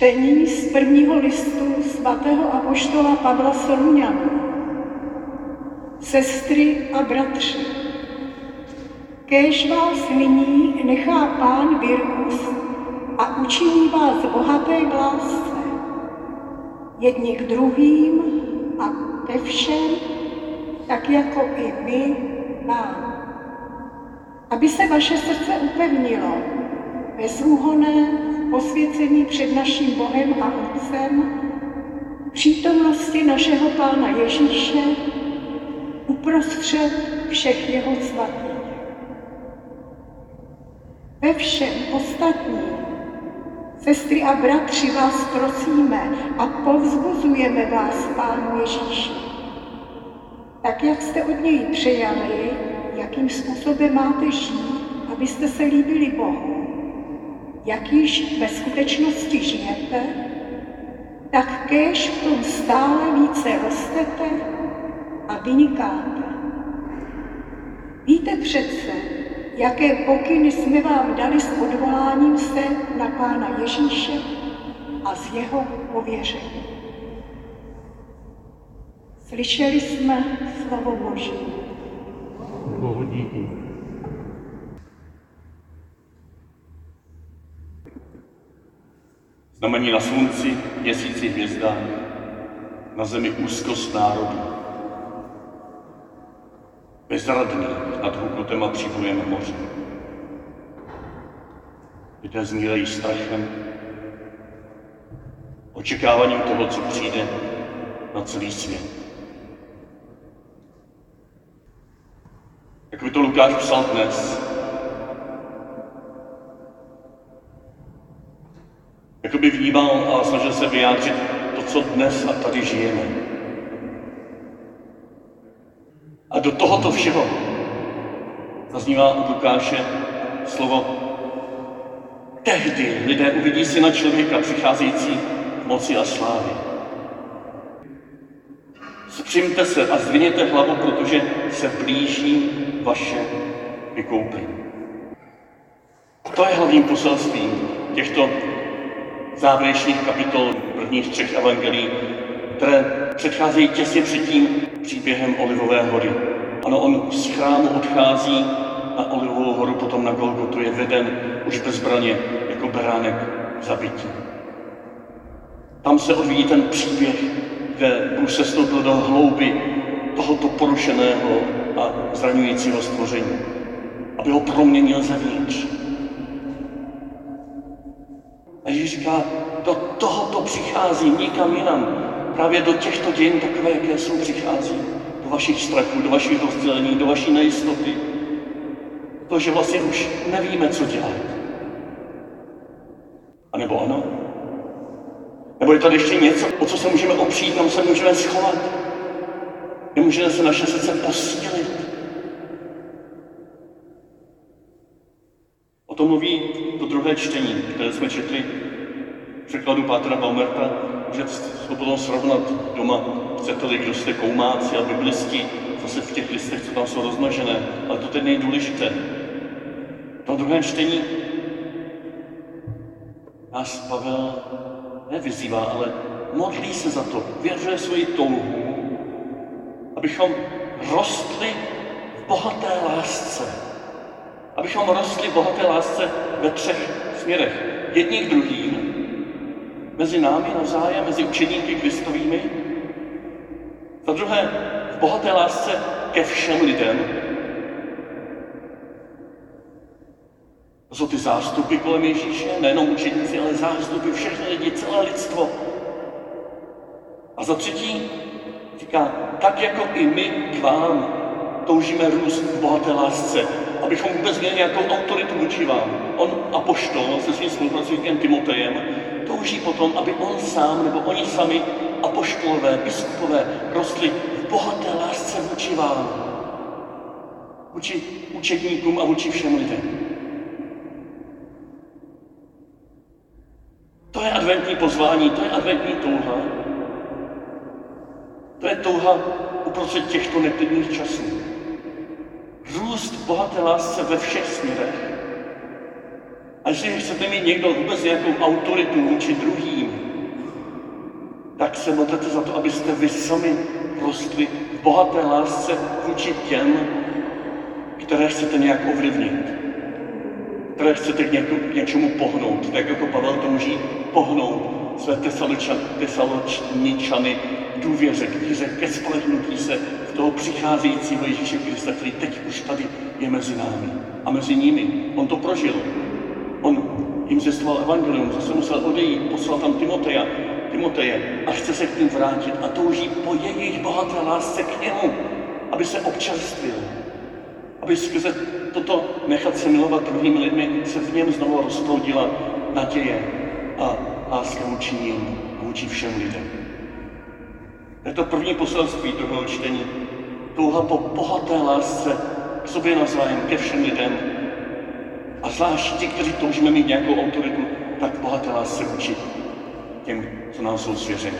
Čtení z prvního listu svatého apoštola Pavla Soluňana. Sestry a bratři, kéž vás nyní nechá Pán vyrůst a učiní vás bohaté v lásce, jedni k druhým a ke všem, tak jako i my vám. Aby se vaše srdce upevnilo bezúhoné posvěcení před naším Bohem a Otcem, přítomnosti našeho Pána Ježíše, uprostřed všech jeho svatých. Ve všem ostatním, sestry a bratři, vás prosíme a povzbuzujeme vás, Pánu Ježíši. Tak, jak jste od něj přejali, jakým způsobem máte žít, abyste se líbili Bohu, jak již ve skutečnosti žijete, tak kéž v tom stále více rostete a vynikáte. Víte přece, jaké pokyny jsme vám dali s odvoláním se na Pána Ježíše a z jeho pověření. Slyšeli jsme slovo Boží. Bohu díky. Znamení na slunci, měsíci, hvězdách, na zemi úzkost národů. Bezradný nad hukotem a příbojem moře. Lidé zmírají strachem, očekáváním toho, co přijde na celý svět. Jak by to Lukáš psal dnes, Jakoby vnímal a snažil se vyjádřit to, co dnes a tady žijeme. A do tohoto všeho zaznívá u Lukáše slovo Tehdy lidé uvidí syna člověka přicházející moci a slávě. Spřimte se a zviněte hlavu, protože se blíží vaše vykoupení. To je hlavním poselstvím těchto závěrečných kapitol prvních třech evangelií, které předcházejí těsně před tím příběhem Olivové hory. Ano, on z chrámu odchází na Olivovou horu, potom na Golgotu je veden už bez zbraně, jako beránek zabití. Tam se odvíjí ten příběh, kde Bůh se stoupil do hlouby tohoto porušeného a zraňujícího stvoření, aby ho proměnil zevnitř a Ježíš říká, do tohoto přichází nikam jinam. Právě do těchto dějin takové, jaké jsou, přichází. Do vašich strachů, do vašich rozdělení, do vaší nejistoty. To, že vlastně už nevíme, co dělat. A nebo ano? Nebo je tady ještě něco, o co se můžeme opřít, kam se můžeme schovat? Nemůžeme se naše srdce posílit? O tom mluví to druhé čtení, které jsme četli v překladu Pátra Baumerta, že to potom srovnat doma, chcete-li, kdo jste koumáci a biblisti, zase v těch listech, co tam jsou rozmnožené, ale to teď nejdůležité. V tom druhém čtení nás Pavel nevyzývá, ale modlí se za to, věřuje svoji touhu, abychom rostli v bohaté lásce, abychom rostli v bohaté lásce ve třech směrech. Jedni k druhým, mezi námi navzájem, mezi učeníky Kristovými. Za druhé, v bohaté lásce ke všem lidem. To jsou ty zástupy kolem Ježíše, nejenom učeníci, ale zástupy, všechny lidi, celé lidstvo. A za třetí říká, tak jako i my k vám toužíme růst v bohaté lásce, abychom vůbec měli nějakou autoritu vůči vám. On, apoštol, se svým spolupracovníkem Timotejem, touží potom, aby on sám, nebo oni sami, apoštolové, biskupové, rostli v bohaté lásce vůči vám. Vůči učedníkům a vůči všem lidem. To je adventní pozvání, to je adventní touha. To je touha uprostřed těchto neklidných časů růst bohaté lásce ve všech směrech. A jestli chcete mít někdo vůbec nějakou autoritu vůči druhým, tak se modlete za to, abyste vy sami rostli v bohaté lásce vůči těm, které chcete nějak ovlivnit, které chcete k, k něčemu pohnout, tak jako Pavel touží pohnout své tesaločničany důvěře, k víře, ke spolehnutí se v toho přicházejícího Ježíše Krista, který teď už tady je mezi námi a mezi nimi. On to prožil. On jim zjistoval evangelium, zase musel odejít, poslal tam Timoteja, Timoteje a chce se k ním vrátit a touží po jejich bohaté lásce k němu, aby se občerstvil, aby skrze toto nechat se milovat druhými lidmi se v něm znovu rozploudila naděje a láska vůči ním vůči všem lidem. Je to první poselství druhého čtení. Touha po bohaté lásce k sobě navzájem, ke všem lidem. A zvlášť ti, kteří toužíme mít nějakou autoritu, tak bohaté lásce vůči těm, co nám jsou svěřeni.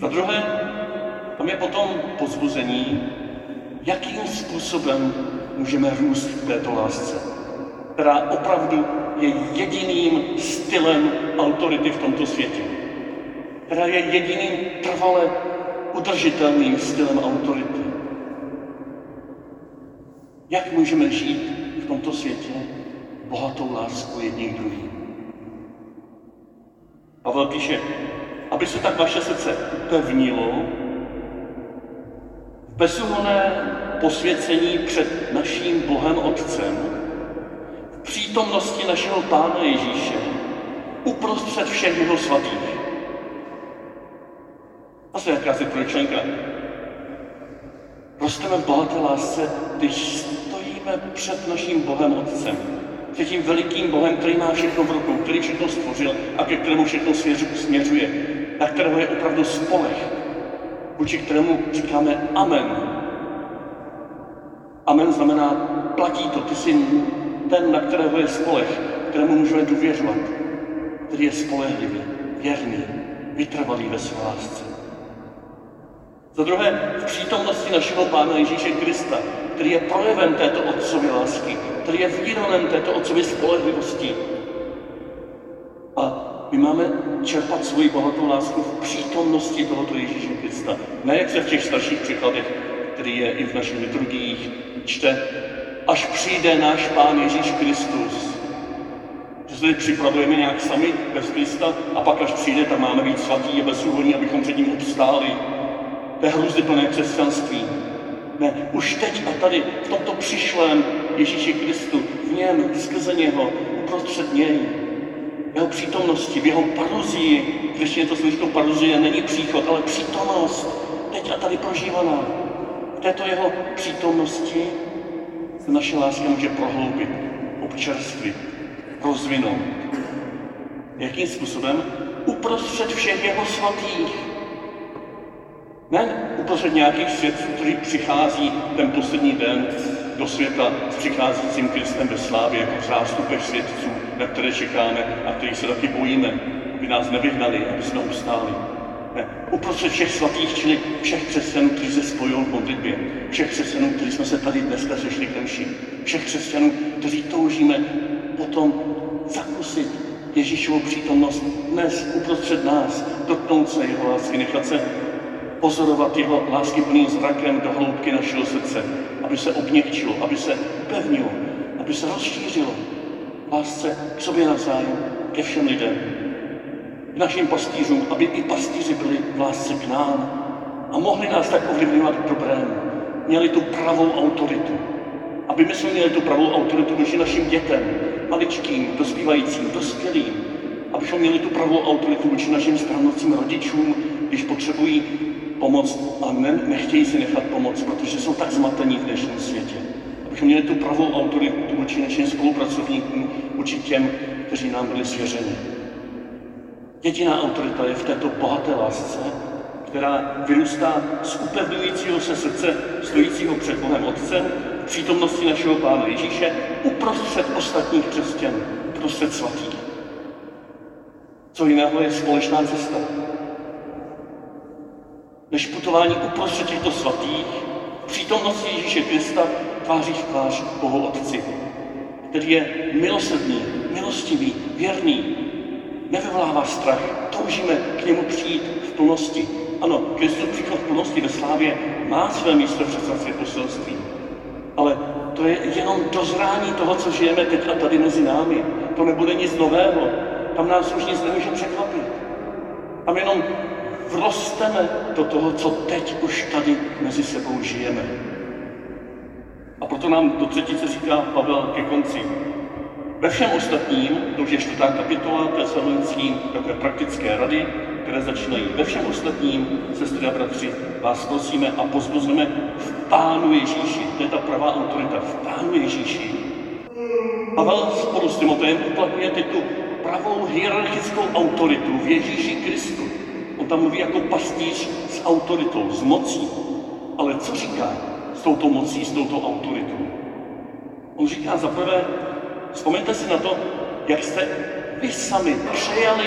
Za druhé, tam je potom pozbuzení, jakým způsobem můžeme růst v této lásce, která opravdu je jediným stylem autority v tomto světě, která je jediným trvale udržitelným stylem autority. Jak můžeme žít v tomto světě bohatou lásku jedním druhým? Pavel píše, aby se tak vaše srdce pevnilo v bezúhonné posvěcení před naším Bohem Otcem, přítomnosti našeho Pána Ježíše, uprostřed všech jeho svatých. A se jaká si trojčlenka. Rosteme v bohaté lásce, když stojíme před naším Bohem Otcem, před tím velikým Bohem, který má všechno v rukou, který všechno stvořil a ke kterému všechno směřuje, na kterého je opravdu spolech, vůči kterému říkáme Amen. Amen znamená, platí to, ty jsi ten, na kterého je spolech, kterému můžeme důvěřovat, který je spolehlivý, věrný, vytrvalý ve své lásce. Za druhé, v přítomnosti našeho Pána Ježíše Krista, který je projevem této otcovy lásky, který je výronem této otcovy spolehlivosti. A my máme čerpat svoji bohatou lásku v přítomnosti tohoto Ježíše Krista. Ne jak se v těch starších překladech, který je i v našich liturgiích, čte, až přijde náš Pán Ježíš Kristus. Že se připravujeme nějak sami bez Krista a pak až přijde, tak máme být svatí a bezúhodní, abychom před ním obstáli. To je plné křesťanství. Ne, už teď a tady, v tomto přišlém Ježíši Kristu, v něm, skrze něho, uprostřed něj, jeho přítomnosti, v jeho paruzii, je to složito paruzie, není příchod, ale přítomnost, teď a tady prožívaná. V této jeho přítomnosti se naše láska může prohloubit, občerstvit, rozvinout. Jakým způsobem? Uprostřed všech jeho svatých. Ne uprostřed nějakých svědců, kteří přichází ten poslední den do světa s přicházejícím Kristem ve slávě jako zástupech svědců, na které čekáme a kterých se taky bojíme, aby nás nevyhnali, aby jsme ustáli. Uprostřed všech svatých, čili všech křesťanů, kteří se spojují v modlitbě, všech křesťanů, kteří jsme se tady dneska sešli k mši, všech křesťanů, kteří toužíme potom zakusit Ježíšovu přítomnost dnes uprostřed nás, dotknout se jeho lásky, nechat se pozorovat jeho láskyplným zrakem do hloubky našeho srdce, aby se obněkčilo, aby se upevnilo, aby se rozšířilo lásce k sobě navzájem, ke všem lidem, našim pastýřům, aby i pastýři byli v lásce k nám a mohli nás tak ovlivňovat k dobrému. Měli tu pravou autoritu. Aby my jsme měli tu pravou autoritu vůči našim dětem, maličkým, dospívajícím, dospělým. Abychom měli tu pravou autoritu vůči našim správnocím rodičům, když potřebují pomoc a ne, nechtějí si nechat pomoct, protože jsou tak zmatení v dnešním světě. Abychom měli tu pravou autoritu vůči našim spolupracovníkům, vůči těm, kteří nám byli svěřeni. Jediná autorita je v této bohaté lásce, která vyrůstá z upevňujícího se srdce stojícího před Bohem Otcem, přítomnosti našeho Pána Ježíše, uprostřed ostatních křesťanů, uprostřed svatých. Co jiného je společná cesta, než putování uprostřed těchto svatých, přítomnosti Ježíše Krista tváří v tvář Bohu Otci, který je milosrdný, milostivý, věrný, nevyvolává strach. Toužíme k němu přijít v plnosti. Ano, Kristus příchod v plnosti ve slávě má své místo v křesťanské poselství. Ale to je jenom dozrání toho, co žijeme teď a tady mezi námi. To nebude nic nového. Tam nás už nic nemůže překvapit. Tam jenom vrosteme do toho, co teď už tady mezi sebou žijeme. A proto nám do třetice říká Pavel ke konci. Ve všem ostatním, to už je čtvrtá kapitola tesalonickým, takové praktické rady, které začínají ve všem ostatním, sestry a bratři, vás prosíme a pozbuzujeme v Pánu Ježíši. To je ta pravá autorita, v Pánu Ježíši. Pavel spolu s Timotejem uplatňuje teď tu pravou hierarchickou autoritu v Ježíši Kristu. On tam mluví jako pastýř s autoritou, s mocí. Ale co říká s touto mocí, s touto autoritou? On říká za prvé, vzpomeňte si na to, jak jste vy sami přejali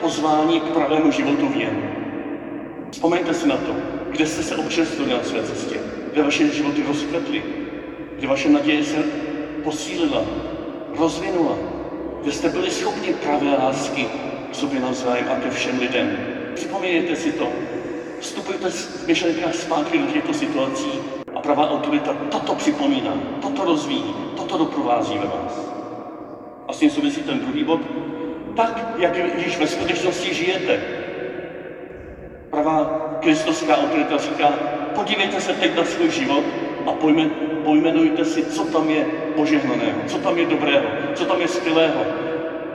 pozvání k pravému životu v něm. Vzpomeňte si na to, kde jste se občerstvili na své cestě, kde vaše životy rozkvetly, kde vaše naděje se posílila, rozvinula, kde jste byli schopni pravé lásky k sobě navzájem a ke všem lidem. Připomínejte si to. Vstupujte v myšlenkách zpátky do těchto situací a pravá autorita toto připomíná, toto rozvíjí, toto doprovází ve vás. S tím souvisí ten druhý bod, tak, jak když ve skutečnosti žijete. Pravá kristovská autorita říká, podívejte se teď na svůj život a pojmen, pojmenujte si, co tam je požehnaného, co tam je dobrého, co tam je skvělého,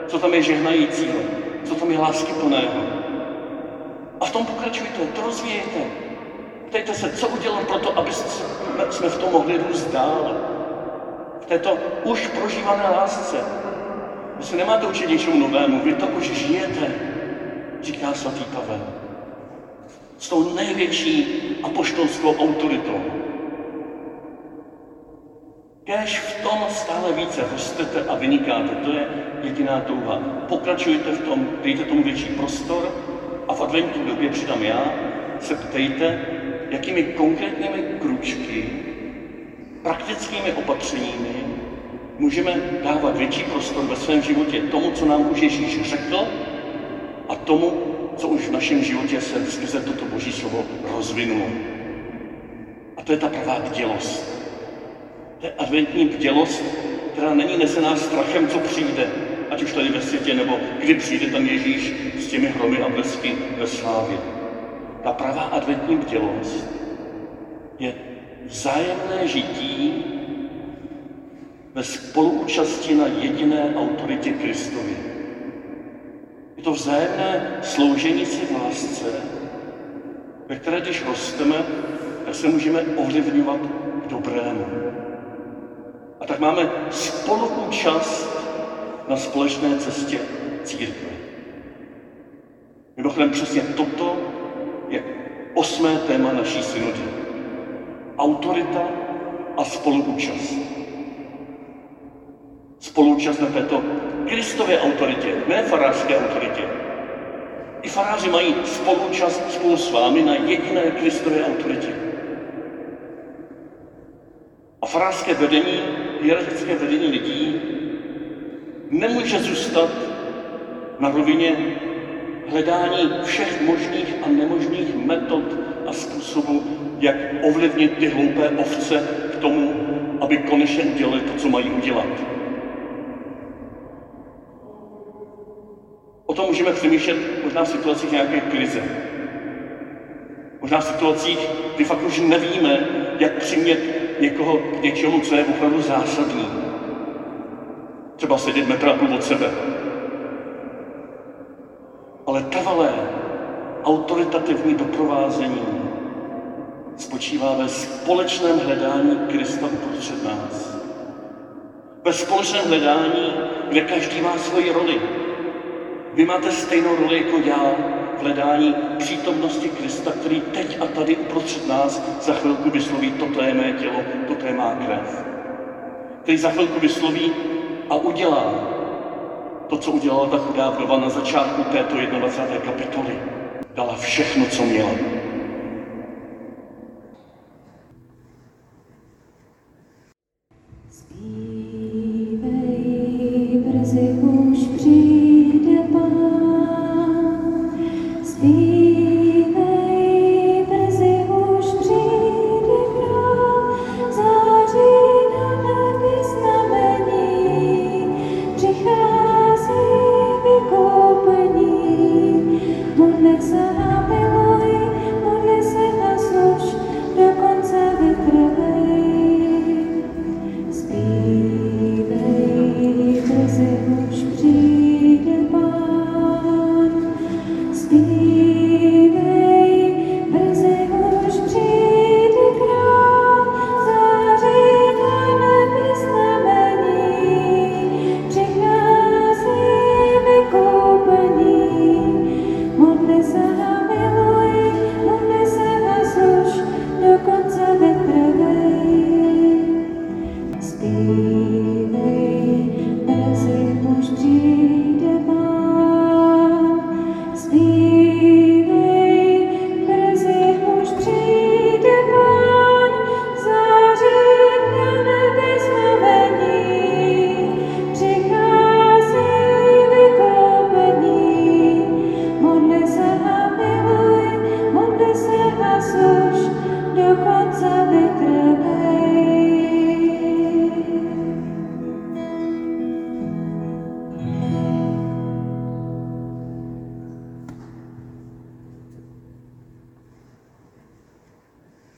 co tam je žehnajícího, co tam je láskyplného. A v tom pokračujte, to rozvíjejte. Ptejte se, co udělám pro to, aby jsme v tom mohli růst dál. V této už prožívané lásce, se nemáte učit něčemu novému, vy to už žijete, říká svatý Pavel. S tou největší apoštolskou autoritou. Kéž v tom stále více rostete a vynikáte, to je jediná touha. Pokračujte v tom, dejte tomu větší prostor a v adventní době přidám já, se ptejte, jakými konkrétními kručky, praktickými opatřeními můžeme dávat větší prostor ve svém životě tomu, co nám už Ježíš řekl a tomu, co už v našem životě se skrze toto Boží slovo rozvinulo. A to je ta pravá bdělost. To je adventní bdělost, která není nesená strachem, co přijde, ať už tady ve světě, nebo kdy přijde tam Ježíš s těmi hromy a blesky ve slávě. Ta pravá adventní bdělost je vzájemné žití ve spoluúčasti na jediné autoritě Kristovi. Je to vzájemné sloužení si v lásce, ve které když rosteme, tak se můžeme ovlivňovat k dobrému. A tak máme spoluúčast na společné cestě církve. Mimochodem přesně toto je osmé téma naší synody. Autorita a spoluúčast spoluúčast na této Kristově autoritě, ne farářské autoritě. I faráři mají spoluúčast spolu s vámi na jediné Kristově autoritě. A farářské vedení, hierarchické vedení lidí nemůže zůstat na rovině hledání všech možných a nemožných metod a způsobů, jak ovlivnit ty hloupé ovce k tomu, aby konečně udělali to, co mají udělat. O tom můžeme přemýšlet možná v situacích nějaké krize. Možná v situacích, kdy fakt už nevíme, jak přimět někoho k něčemu, co je opravdu zásadní. Třeba sedět metra půl od sebe. Ale trvalé, autoritativní doprovázení spočívá ve společném hledání Krista uprostřed nás. Ve společném hledání, kde každý má svoji roli, vy máte stejnou roli jako já v hledání přítomnosti Krista, který teď a tady uprostřed nás za chvilku vysloví, toto je mé tělo, toto je má krev. Který za chvilku vysloví a udělá to, co udělala ta chudá na začátku této 21. kapitoly. Dala všechno, co měla.